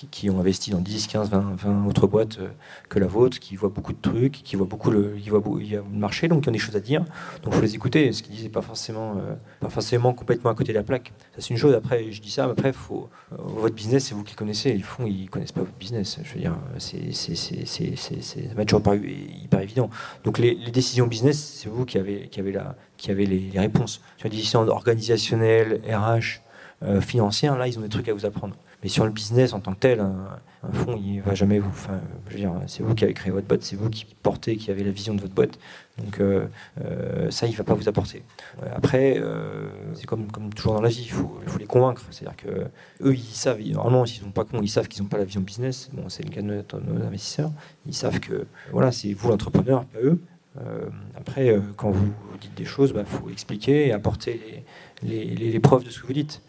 euh, qui, ont investi dans 10, 15, 20, 20 autres boîtes euh, que la vôtre, qui voient beaucoup de trucs, qui voient beaucoup le, qui voient, il y a marché, donc y a des choses à dire. Donc il faut les écouter. Ce qu'ils disent n'est pas forcément, euh, pas forcément complètement à côté de la plaque. Ça c'est une chose. Après, je dis ça, mais après, euh, votre business, c'est vous qui le connaissez. Les fonds, ils connaissent pas votre business. Je veux dire, c'est, ça m'a toujours paru hyper évident. Donc les, les décisions business, c'est vous qui avez, qui avez, la, qui avez les, les réponses. Sur les décisions organisationnelles, RH, financières, là, ils ont des trucs à vous apprendre. Mais sur le business en tant que tel, un, fonds, il va jamais vous. Enfin, je veux dire, c'est vous qui avez créé votre boîte, c'est vous qui portez, qui avez la vision de votre boîte. Donc euh, euh, ça, il va pas vous apporter. Après, euh, c'est comme, toujours dans la vie, il faut, les convaincre. C'est-à-dire que eux, ils savent. Normalement, s'ils sont pas cons, ils savent qu'ils n'ont pas la vision business. Bon, c'est le cas de nos, investisseurs. Ils savent que voilà, c'est vous l'entrepreneur, pas eux. après, quand vous dites des choses, il bah, faut expliquer et apporter les preuves de ce que vous dites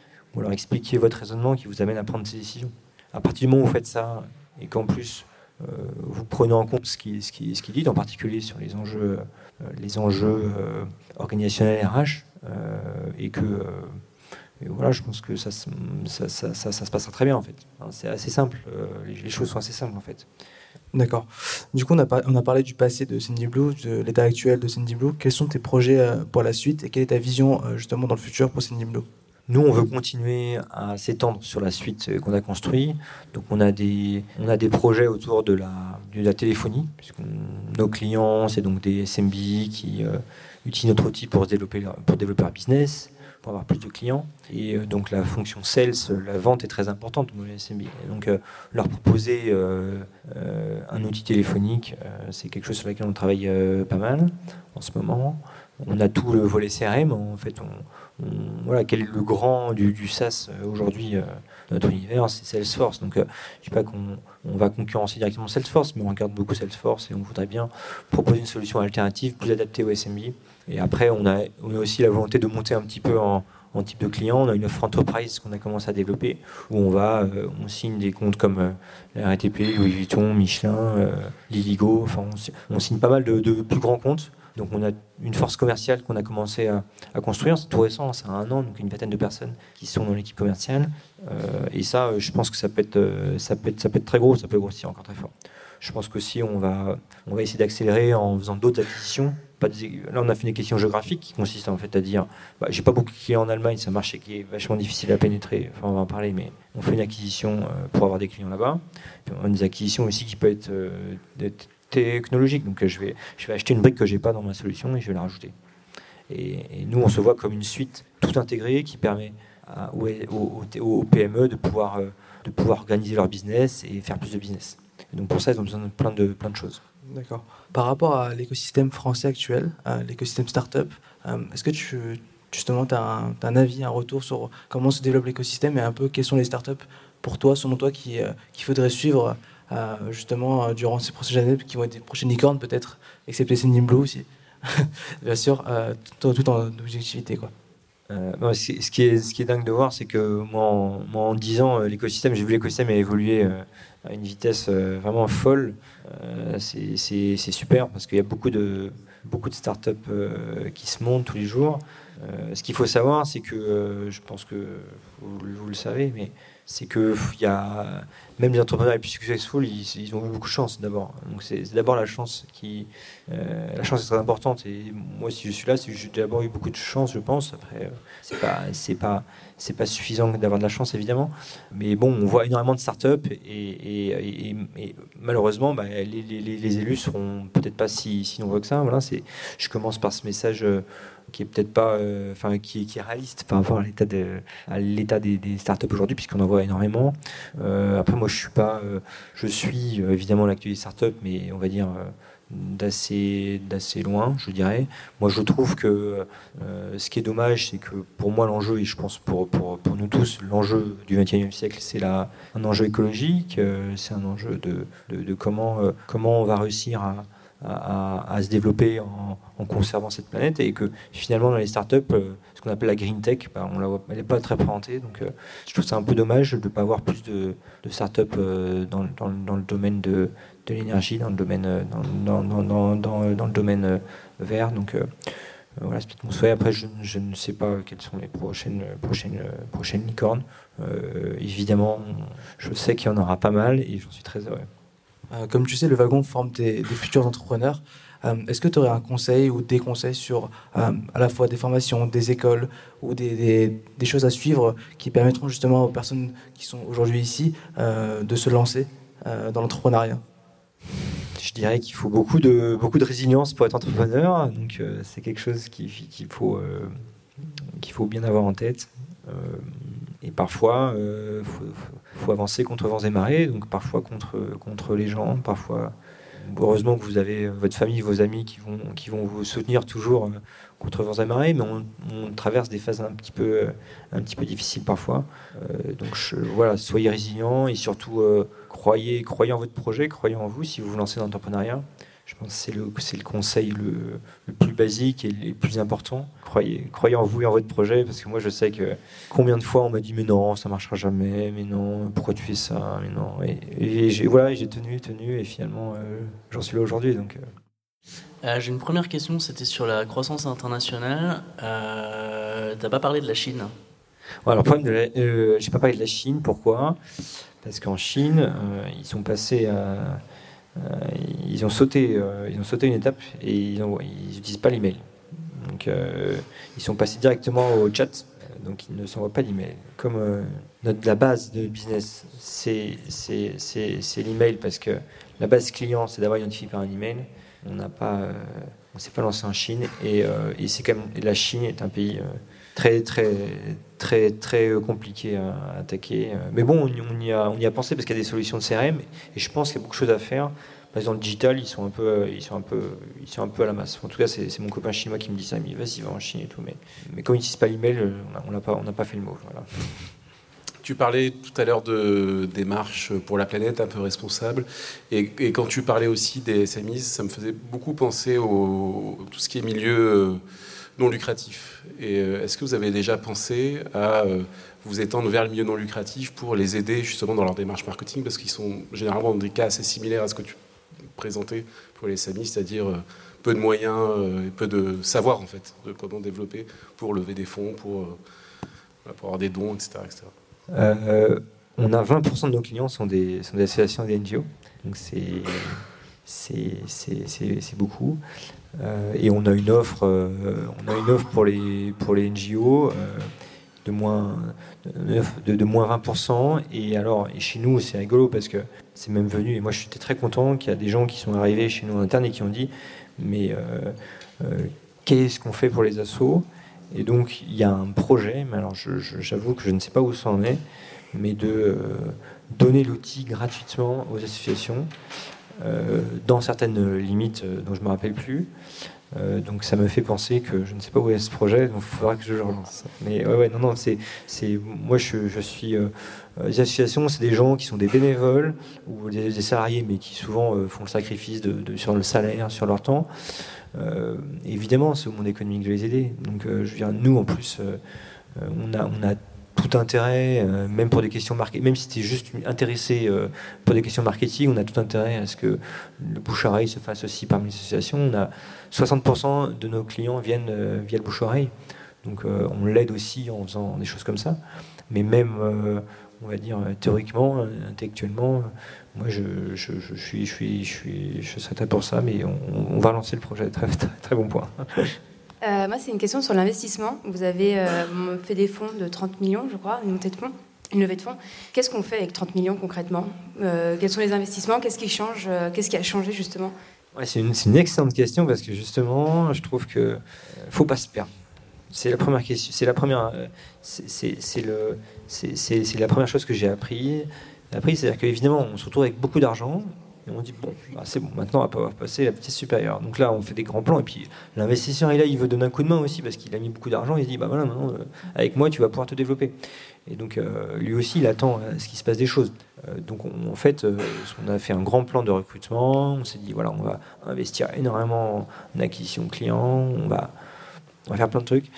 expliquer votre raisonnement qui vous amène à prendre ces décisions. À partir du moment où vous faites ça et qu'en plus euh, vous prenez en compte ce qu'il qui, ce qui dit, en particulier sur les enjeux, euh, euh, organisationnels RH, et que voilà, je pense que ça, se passera très bien en fait. C'est assez simple, les, choses sont assez simples en fait. D'accord. Du coup, on a, on a, parlé du passé de Cindy Blue, de l'état actuel de Cindy Blue. Quels sont tes projets pour la suite et quelle est ta vision justement dans le futur pour Cindy Blue? Nous, on veut continuer à s'étendre sur la suite qu'on a construite. Donc, on a des, on a des projets autour de la, de la téléphonie. Puisque nos clients, c'est donc des SMB qui euh, utilisent notre outil pour développer, pour développer leur business, pour avoir plus de clients. Et euh, donc, la fonction sales, la vente est très importante pour les SMB. Donc, euh, leur proposer un outil téléphonique, c'est quelque chose sur lequel on travaille pas mal en ce moment. On a tout le volet CRM. En fait, on voilà, quel est le grand du, SaaS euh, aujourd'hui euh, notre univers C'est Salesforce. Donc, euh, je ne dis pas qu'on on va concurrencer directement Salesforce, mais on regarde beaucoup Salesforce et on voudrait bien proposer une solution alternative plus adaptée au SMB. Et après, on a, aussi la volonté de monter un petit peu en, type de client. On a une offre entreprise qu'on a commencé à développer où on va, on signe des comptes comme la RTP, Louis Vuitton, Michelin, Liligo. Enfin, on, signe pas mal de, de plus grands comptes donc on a une force commerciale qu'on a commencé à, construire, c'est tout récent, c'est un an, donc une vingtaine de personnes qui sont dans l'équipe commerciale. Euh, et ça, je pense que ça peut, être, euh, ça, peut être, ça très gros, ça peut grossir encore très fort. Je pense on va, on va essayer d'accélérer en faisant d'autres acquisitions. Là, on a fait une question géographique qui consiste en fait à dire bah, j'ai pas beaucoup de clients en Allemagne, c'est un marché qui est vachement difficile à pénétrer. Enfin, on va en parler, mais on fait une acquisition euh, pour avoir des clients là-bas. On a des acquisitions aussi qui peuvent être technologique. Donc je vais, je vais acheter une brique que j'ai pas dans ma solution et je vais la rajouter. Et, nous, on se voit comme une suite tout intégrée qui permet aux, PME de pouvoir, euh, de pouvoir organiser leur business et faire plus de business. donc pour ça, ils ont besoin de plein de, plein de choses. D'accord. Par rapport à l'écosystème français actuel, l'écosystème startup, euh, est-ce que tu, justement, tu as, un avis, un retour sur comment se développe l'écosystème et un peu quelles sont les startups pour toi, selon toi, qu'il qui faudrait suivre euh, justement euh, durant ces prochaines années, qui vont être des prochaines licornes peut-être, excepté Sending Blue aussi, <laughs> bien sûr, euh, tout, en objectivité. Quoi. ce, qui est, ce qui est dingue de voir, c'est que moi en, moi, en 10 ans, l'écosystème, j'ai vu l'écosystème évoluer à une vitesse vraiment folle. c'est super parce qu'il y a beaucoup de, beaucoup de startups qui se montent tous les jours. ce qu'il faut savoir, c'est que je pense que vous, le savez, mais c'est que il y a même les entrepreneurs les plus successful, ils, ont eu beaucoup de chance d'abord. Donc c'est d'abord la chance qui, euh, la chance est très importante. Et moi, si je suis là, c'est que j'ai d'abord eu beaucoup de chance, je pense. Après, euh, c'est pas, c'est pas, c'est pas suffisant d'avoir de la chance évidemment. Mais bon, on voit énormément de startups et, malheureusement, bah, les, les, les, élus seront peut-être pas si, si nombreux que ça. Voilà, c'est, je commence par ce message. Euh, qui est peut-être pas, euh, enfin qui, est réaliste par rapport à l'état de, l'état des, startups aujourd'hui, puisqu'on en voit énormément. Euh, après, moi, je suis pas, euh, je suis évidemment l'actualité des startups, mais on va dire d'assez d'assez loin, je dirais. Moi, je trouve que ce qui est dommage, c'est que pour moi, l'enjeu, et je pense pour, pour, pour nous tous, l'enjeu du XXIe siècle, c'est un enjeu écologique, c'est un enjeu de, de, de comment, comment on va réussir à à, se développer en, conservant cette planète et que finalement dans les startups, euh, ce qu'on appelle la green tech, bah, on la voit, elle n'est pas très présentée. Donc euh, je trouve ça un peu dommage de ne pas avoir plus de, startups euh, dans, dans, le domaine de, de l'énergie, dans le domaine, dans, dans le domaine vert. Donc voilà, c'est peut-être mon souhait. Après, je, je, ne sais pas quelles sont les prochaines, prochaines, prochaines licornes. évidemment, je sais qu'il y en aura pas mal et j'en suis très heureux. Euh, comme tu sais, le wagon forme des, futurs entrepreneurs. Euh, est-ce que tu aurais un conseil ou des conseils sur euh, à la fois des formations, des écoles ou des, choses à suivre qui permettront justement aux personnes qui sont aujourd'hui ici de se lancer dans l'entrepreneuriat? Je dirais qu'il faut beaucoup de, beaucoup de résilience pour être entrepreneur. Donc, c'est quelque chose qu'il faut, qu'il faut bien avoir en tête. Et parfois, il faut, faut avancer contre vents et marées, donc parfois contre, contre les gens, parfois. Heureusement que vous avez votre famille, vos amis qui vont, qui vont vous soutenir toujours euh, contre vents et marées, mais on, traverse des phases un petit peu, un petit peu difficiles parfois. Euh, donc voilà, soyez résilients et surtout euh, croyez, croyez en votre projet, croyez en vous si vous vous lancez dans l'entrepreneuriat. Je pense que c'est le, le conseil le, le, plus basique et le plus important. Croyez, croyez en vous et en votre projet, parce que moi je sais que combien de fois on m'a dit mais non, ça marchera jamais, mais non, pourquoi tu fais ça, mais non. Et, j'ai voilà, j'ai tenu, tenu, et finalement euh, j'en suis là aujourd'hui. Donc. Euh. Euh, j'ai une première question, c'était sur la croissance internationale. T'as pas parlé de la Chine alors, problème de j'ai pas parlé de la Chine. Pourquoi? Parce qu'en Chine, ils sont passés à ils ont sauté, euh, ils ont sauté une étape et ils n'utilisent pas l'email. Euh, ils sont passés directement au chat, donc ils ne s'envoient pas d'email. Comme la base de business, c'est l'email parce que la base client, c'est d'avoir identifié par un email. On n'a pas, on s'est pas lancé en Chine et, et c'est quand même la Chine est un pays très très très très compliqué à attaquer. Mais bon, on y a, on y a pensé parce qu'il y a des solutions de CRM et je pense qu'il y a beaucoup de choses à faire. Dans le digital, ils sont un peu, ils sont un peu, ils sont un peu à la masse. En tout cas, c'est mon copain chinois qui me dit ça. Il me dit vas-y, va en Chine et tout. Mais, mais comme ils n'utilisent pas l'email, on n'a pas, on n'a pas fait le mot. <laughs> Tu parlais tout à l'heure de démarches pour la planète un peu responsable. Et, quand tu parlais aussi des SMIs, ça me faisait beaucoup penser au tout ce qui est milieu euh, non lucratif. Et euh, est-ce que vous avez déjà pensé à euh, vous étendre vers le milieu non lucratif pour les aider justement dans leur démarche marketing? Parce qu'ils sont généralement dans des cas assez similaires à ce que tu présenté pour les SAMI, c'est-à-dire euh, peu de moyens et peu de savoir en fait de comment développer pour lever des fonds, pour, avoir des dons, etc. on a 20% de nos clients sont des, sont des associations des NGO, donc c'est c'est beaucoup. et on a une offre, on a une offre pour les pour les NGO de moins, de, de, moins 20%. Et alors, et chez nous, c'est rigolo parce que c'est même venu, et moi je suis très content qu'il y a des gens qui sont arrivés chez nous en interne et qui ont dit Mais euh, euh, qu'est-ce qu'on fait pour les assos? Et donc, il y a un projet, mais alors j'avoue que je ne sais pas où ça en est, mais de euh, donner l'outil gratuitement aux associations. Dans certaines limites dont je ne me rappelle plus, euh, donc ça me fait penser que je ne sais pas où est ce projet, donc il faudra que je le relance. Mais ouais, non, non, c'est, moi je, suis. Euh, les associations, c'est des gens qui sont des bénévoles ou des, salariés, mais qui souvent euh, font le sacrifice sur le salaire, sur leur temps. évidemment, c'est au monde économique de les aider. Donc je viens, nous en plus, on a tout intérêt, euh, même pour des questions marketing, même si tu es juste intéressé euh, pour des questions marketing, on a tout intérêt à ce que le bouche-oreille se fasse aussi parmi les associations. On a 60% de nos clients viennent euh, via le bouche-oreille. Donc on l'aide aussi en faisant des choses comme ça. Mais même, on va dire théoriquement, intellectuellement, moi je, je, je, suis, je, suis, je, suis, je serais pour ça, mais on, va lancer le projet. <laughs> Très, très bon point. Moi, c'est une question sur l'investissement. Vous avez fait des fonds de 30 millions, je crois, une montée de fonds une levée de fonds. Qu'est-ce qu'on fait avec 30 millions concrètement? Quels sont les investissements? Qu'est-ce qui change Qu'est-ce qui a changé justement? C'est une, excellente question parce que justement, je trouve que faut pas se perdre. C'est la première question. C'est la première. C'est le. C'est la première chose que j'ai appris. Appris, c'est-à-dire qu'évidemment, on se retrouve avec beaucoup d'argent et on dit bon, bah, c'est bon. Maintenant, on va passer à la vitesse supérieure. Donc là, on fait des grands plans et puis l'investisseur est là, il veut donner un coup de main aussi parce qu'il a mis beaucoup d'argent. Il se dit bah voilà, maintenant, euh, avec moi, tu vas pouvoir te développer. Et donc, euh, lui aussi, il attend à ce qu'il se passe des choses. Euh, donc, en fait, euh, on a fait un grand plan de recrutement. On s'est dit, voilà, on va investir énormément en acquisition client. On va, on va faire plein de trucs.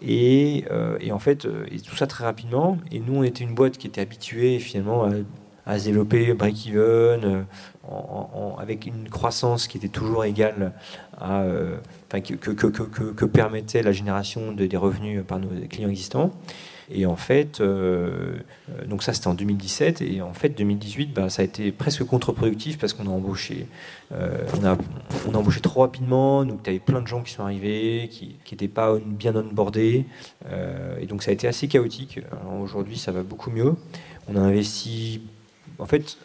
Et, et en fait, et tout ça très rapidement. Et nous, on était une boîte qui était habituée finalement à, à se développer break-even, avec une croissance qui était toujours égale à, enfin, que, permettait la génération de, des revenus par nos clients existants. Et en fait, euh, euh, donc ça c'était en 2017, et en fait 2018, bah, ça a été presque contre-productif parce qu'on a embauché, euh, on, a, on a embauché trop rapidement, donc tu avais plein de gens qui sont arrivés, qui n'étaient pas bien onboardés, et donc ça a été assez chaotique. Aujourd'hui, ça va beaucoup mieux. On a investi, en fait,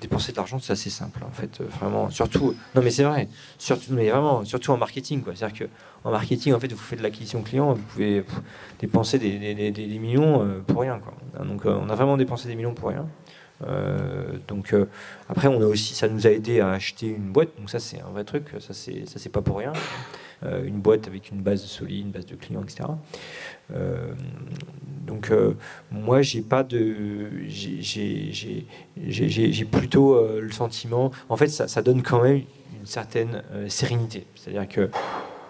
dépenser de l'argent, c'est assez simple, en fait, vraiment. Surtout, non mais c'est vrai, surtout, mais vraiment, surtout en marketing, quoi. C'est-à-dire que en marketing, en fait, vous faites de l'acquisition client, vous pouvez dépenser des, millions euh, pour rien, quoi. Donc, euh, on a vraiment dépensé des millions pour rien. Euh, donc après, on a aussi, ça nous a aidé à acheter une boîte. Donc ça, c'est un vrai truc. Ça, c'est ça, c'est pas pour rien. Une boîte avec une base solide, une base de clients, etc. donc moi, j'ai pas de, j'ai plutôt le sentiment. En fait, ça, ça, donne quand même une certaine sérénité. C'est-à-dire que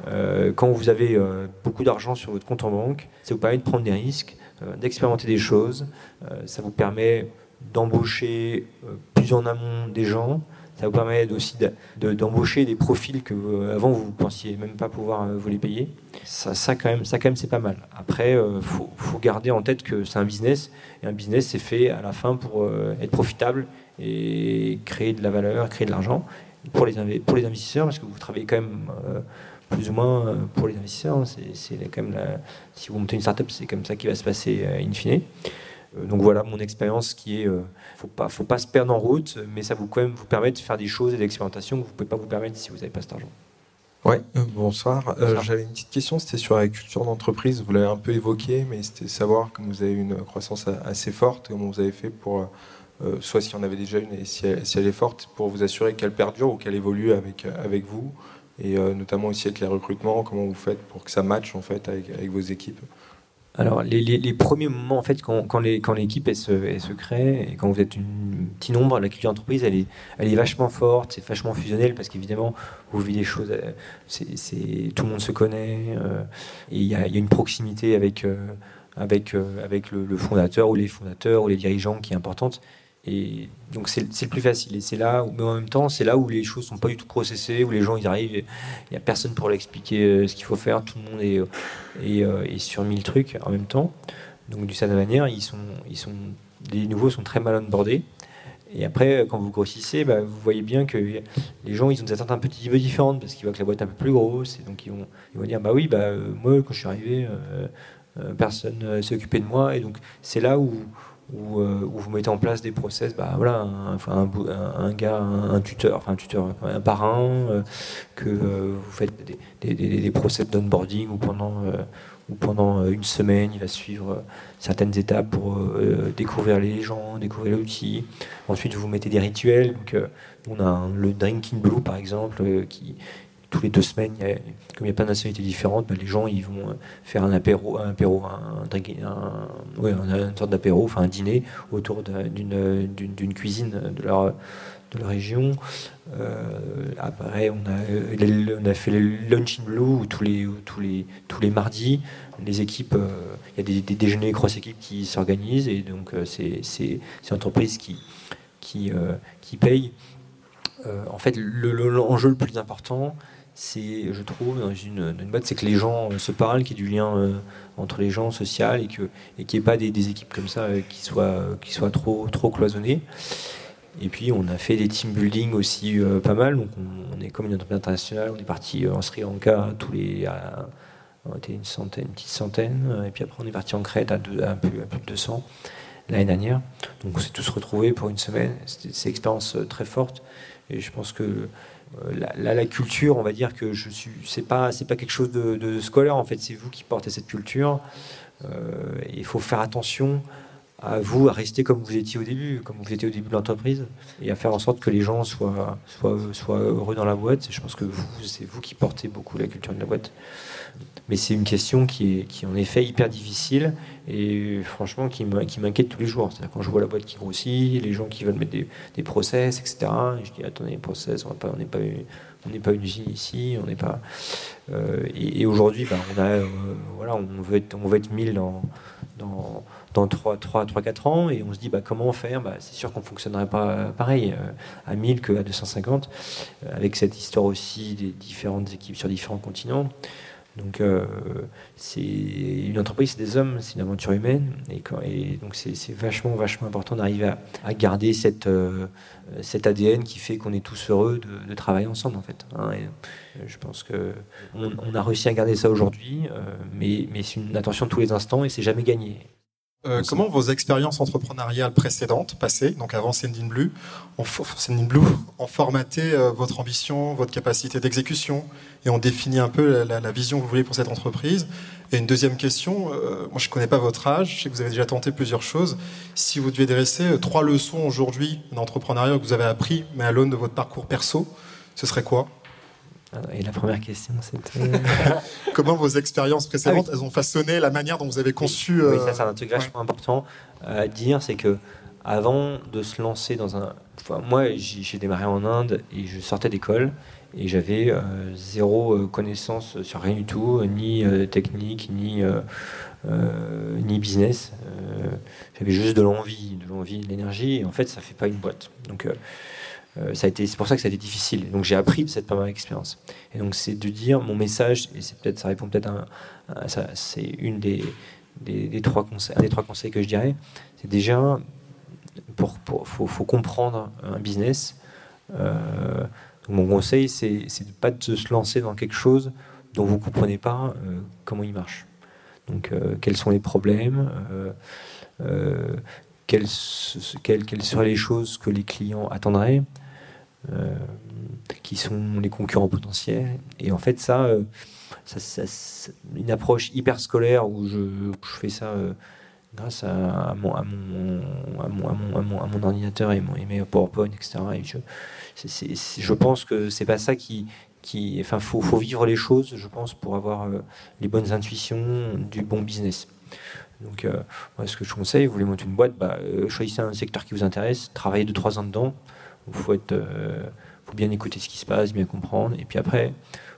euh, quand vous avez euh, beaucoup d'argent sur votre compte en banque, ça vous permet de prendre des risques, euh, d'expérimenter des choses, ça vous permet d'embaucher plus en amont des gens, ça vous permet aussi d'embaucher des profils que avant vous ne pensiez même pas pouvoir vous les payer. Ça, quand même, même c'est pas mal. Après, il faut, faut, garder en tête que c'est un business et un business c'est fait à la fin pour être profitable et créer de la valeur, créer de l'argent pour les, pour les investisseurs parce que vous travaillez quand même plus ou moins euh, pour les investisseurs. Hein. C'est quand même si vous montez une startup, c'est comme ça qui va se passer euh, in fine. Euh, donc voilà mon expérience qui est, faut pas, faut pas se perdre en route, mais ça vous quand même vous permet de faire des choses et des expérimentations que vous pouvez pas vous permettre si vous n'avez pas cet argent. Ouais, bonsoir. J'avais une petite question, c'était sur la culture d'entreprise. Vous l'avez un peu évoqué, mais c'était savoir que vous avez une croissance assez forte, comment vous avez fait pour, soit si on avait déjà une et si elle, si elle est forte, pour vous assurer qu'elle perdure ou qu'elle évolue avec, avec vous et euh, notamment aussi avec les recrutements, comment vous faites pour que ça matche en fait avec, avec vos équipes alors, les, les, premiers moments, en fait, quand, quand l'équipe elle se, elle se crée et quand vous êtes un petit nombre, la culture d'entreprise, elle est, elle est vachement forte, c'est vachement fusionnel parce qu'évidemment, vous vivez des choses, euh, c'est, tout le monde se connaît euh, et il y, y, a une proximité avec, avec, avec le, le, fondateur ou les fondateurs ou les dirigeants qui est importante. Et donc c'est le plus facile. Et c'est là, où, mais en même temps, c'est là où les choses sont pas du tout processées, où les gens ils arrivent, il n'y a personne pour leur expliquer euh, ce qu'il faut faire, tout le monde est, est, euh, est, sur mille trucs en même temps. Donc d'une certaine manière, ils sont, ils les nouveaux sont très mal onboardés. Et après, quand vous grossissez, bah, vous voyez bien que les gens, ils ont des attentes un petit peu différentes parce qu'ils voient que la boîte est un peu plus grosse. Et donc, ils vont, dire, bah oui, bah, euh, moi, quand je suis arrivé, personne ne s'est occupé de moi. Et donc, c'est là où, euh, où, vous mettez en place des process, bah, voilà, un, un, un, gars, un, tuteur, enfin un tuteur, un parrain, euh, que euh, vous faites des, des, des, process d'onboarding où pendant, où pendant une semaine, il va suivre certaines étapes pour découvrir les gens, découvrir l'outil. Ensuite, vous mettez des rituels. Donc, on a le Drinking Blue, par exemple, qui, tous les deux semaines, comme il y a plein de nationalités différentes, bah, les gens ils vont euh, faire un apéro, un apéro, un, un, une sorte d'apéro, enfin un dîner autour d'une cuisine de leur, de la région. Euh, après, on a, on a fait le Lunch in Blue où tous les, tous les, tous les mardis, les équipes, euh, il y a des, déjeuners cross-équipes qui s'organisent et donc c'est l'entreprise qui, qui, qui paye. en fait, l'enjeu le, le, plus important, c'est, je trouve, dans une, boîte, c'est que les gens se parlent, qu'il y ait du lien entre les gens social et que et qu'il n'y ait pas des, équipes comme ça qui soient qui soient trop trop cloisonnées. Et puis on a fait des team building aussi pas mal. Donc on, est comme une entreprise internationale. On est parti en Sri Lanka tous les on était une centaine, une petite centaine, et puis après on est parti en Crète à, deux, à, plus, plus, de 200 l'année dernière. Donc on s'est tous retrouvés pour une semaine. C'est une expérience euh, très forte, et je pense que euh, la, culture, on va dire que je suis, c'est pas, c'est pas quelque chose de, scolaire en fait. C'est vous qui portez cette culture. Euh, il faut faire attention à vous à rester comme vous étiez au début, comme vous étiez au début de l'entreprise, et à faire en sorte que les gens soient, soient, soient heureux dans la boîte. Je pense que c'est vous qui portez beaucoup la culture de la boîte. Mais c'est une question qui est, qui en effet hyper difficile et franchement qui m'inquiète tous les jours. C'est-à-dire quand je vois la boîte qui grossit, les gens qui veulent mettre des, des process, etc. Et je dis attendez, process, on n'est pas, on n'est pas une usine ici, on n'est pas. Euh, et, aujourd'hui, ben, on a, euh, voilà, on veut être, on veut être 1000 dans, dans, dans 3, 3, 3, 4 ans, et on se dit bah, comment faire bah, C'est sûr qu'on ne fonctionnerait pas pareil euh, à 1000 qu'à 250, avec cette histoire aussi des différentes équipes sur différents continents. Donc, euh, c'est une entreprise, c'est des hommes, c'est une aventure humaine, et, donc c'est vachement, vachement important d'arriver à, garder cette, euh, cet ADN qui fait qu'on est tous heureux de, travailler ensemble, en fait. Hein. je pense que on, a réussi à garder ça aujourd'hui, euh, mais, mais c'est une attention tous les instants et c'est jamais gagné. Euh, comment vos expériences entrepreneuriales précédentes, passées, donc avant Sending Blue, ont, Blue, <laughs> ont formaté euh, votre ambition, votre capacité d'exécution et ont défini un peu la, vision que vous voulez pour cette entreprise? Et une deuxième question, euh, moi je ne connais pas votre âge, je sais que vous avez déjà tenté plusieurs choses. Si vous deviez dresser trois leçons aujourd'hui d'entrepreneuriat que vous avez appris, mais à l'aune de votre parcours perso, ce serait quoi? Et la première question, c'était. <laughs> Comment vos expériences précédentes, ah elles ont façonné la manière dont vous avez conçu. Oui, ça, c'est un truc vachement important à dire c'est que avant de se lancer dans un. Enfin, moi, j'ai démarré en Inde et je sortais d'école et j'avais euh, zéro euh, connaissance sur rien du tout, ni euh, technique, ni, ni business. j'avais juste de l'envie, de l'envie, de l'énergie et en fait, ça fait pas une boîte. Donc. Euh, c'est pour ça que ça a été difficile. Donc j'ai appris de cette première expérience. Et donc c'est de dire mon message, et c'est peut-être, ça répond peut-être à, c'est une des, trois conseils, un des trois conseils que je dirais, c'est déjà pour, faut, comprendre un business. Euh, mon conseil, c'est, c'est de pas de se lancer dans quelque chose dont vous comprenez pas euh, comment il marche. Donc quels sont les problèmes quelles, seraient les choses que les clients attendraient qui sont les concurrents potentiels. Et en fait, ça, euh, une approche hyper scolaire où je, fais ça euh, grâce à, mon, ordinateur et, mon, et mes PowerPoint, etc. Et je, pense que c'est pas ça qui, qui, enfin, faut, faut vivre les choses, je pense, pour avoir les bonnes intuitions du bon business. Donc, moi, ce que je conseille, vous voulez monter une boîte, bah, choisissez un secteur qui vous intéresse, travaillez 2-3 ans dedans, il faut, être, euh, faut bien écouter ce qui se passe, bien comprendre. Et puis après,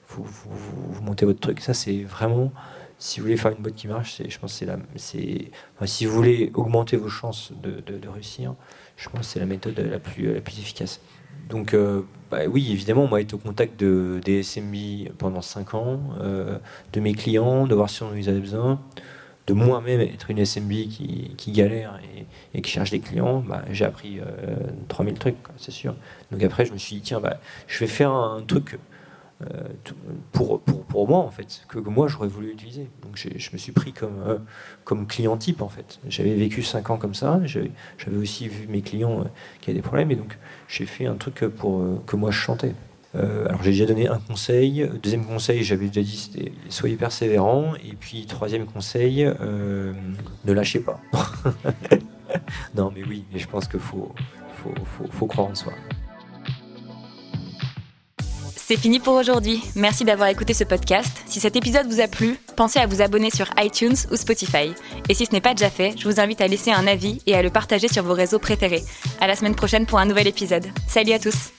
vous, vous, montez votre truc. Ça, c'est vraiment, si vous voulez faire une boîte qui marche, je pense c'est la, si vous voulez augmenter vos chances de, réussir, je pense que c'est la méthode la plus, efficace. Donc, euh, bah oui, évidemment, moi, être au contact de, des SMB pendant 5 ans, euh, de mes clients, de voir si on ils avaient besoin, de moi-même être une SMB qui, galère et, qui cherche des clients, bah, j'ai appris 3000 euh, trucs, c'est sûr. Donc après, je me suis dit, tiens, bah, je vais faire un truc euh, pour, moi, en fait, que, moi, j'aurais voulu utiliser. Donc je me suis pris comme, euh, comme client type, en fait. J'avais vécu 5 ans comme ça, j'avais aussi vu mes clients qui avaient des problèmes, et donc j'ai fait un truc que moi, je chantais. Euh, alors j'ai déjà donné un conseil. Deuxième conseil, j'avais déjà dit, c'était soyez persévérant. Et puis troisième conseil, euh, ne lâchez pas. <laughs> non, mais oui, mais je pense qu'il faut, faut, faut, faut croire en soi. C'est fini pour aujourd'hui. Merci d'avoir écouté ce podcast. Si cet épisode vous a plu, pensez à vous abonner sur iTunes ou Spotify. Et si ce n'est pas déjà fait, je vous invite à laisser un avis et à le partager sur vos réseaux préférés. À la semaine prochaine pour un nouvel épisode. Salut à tous.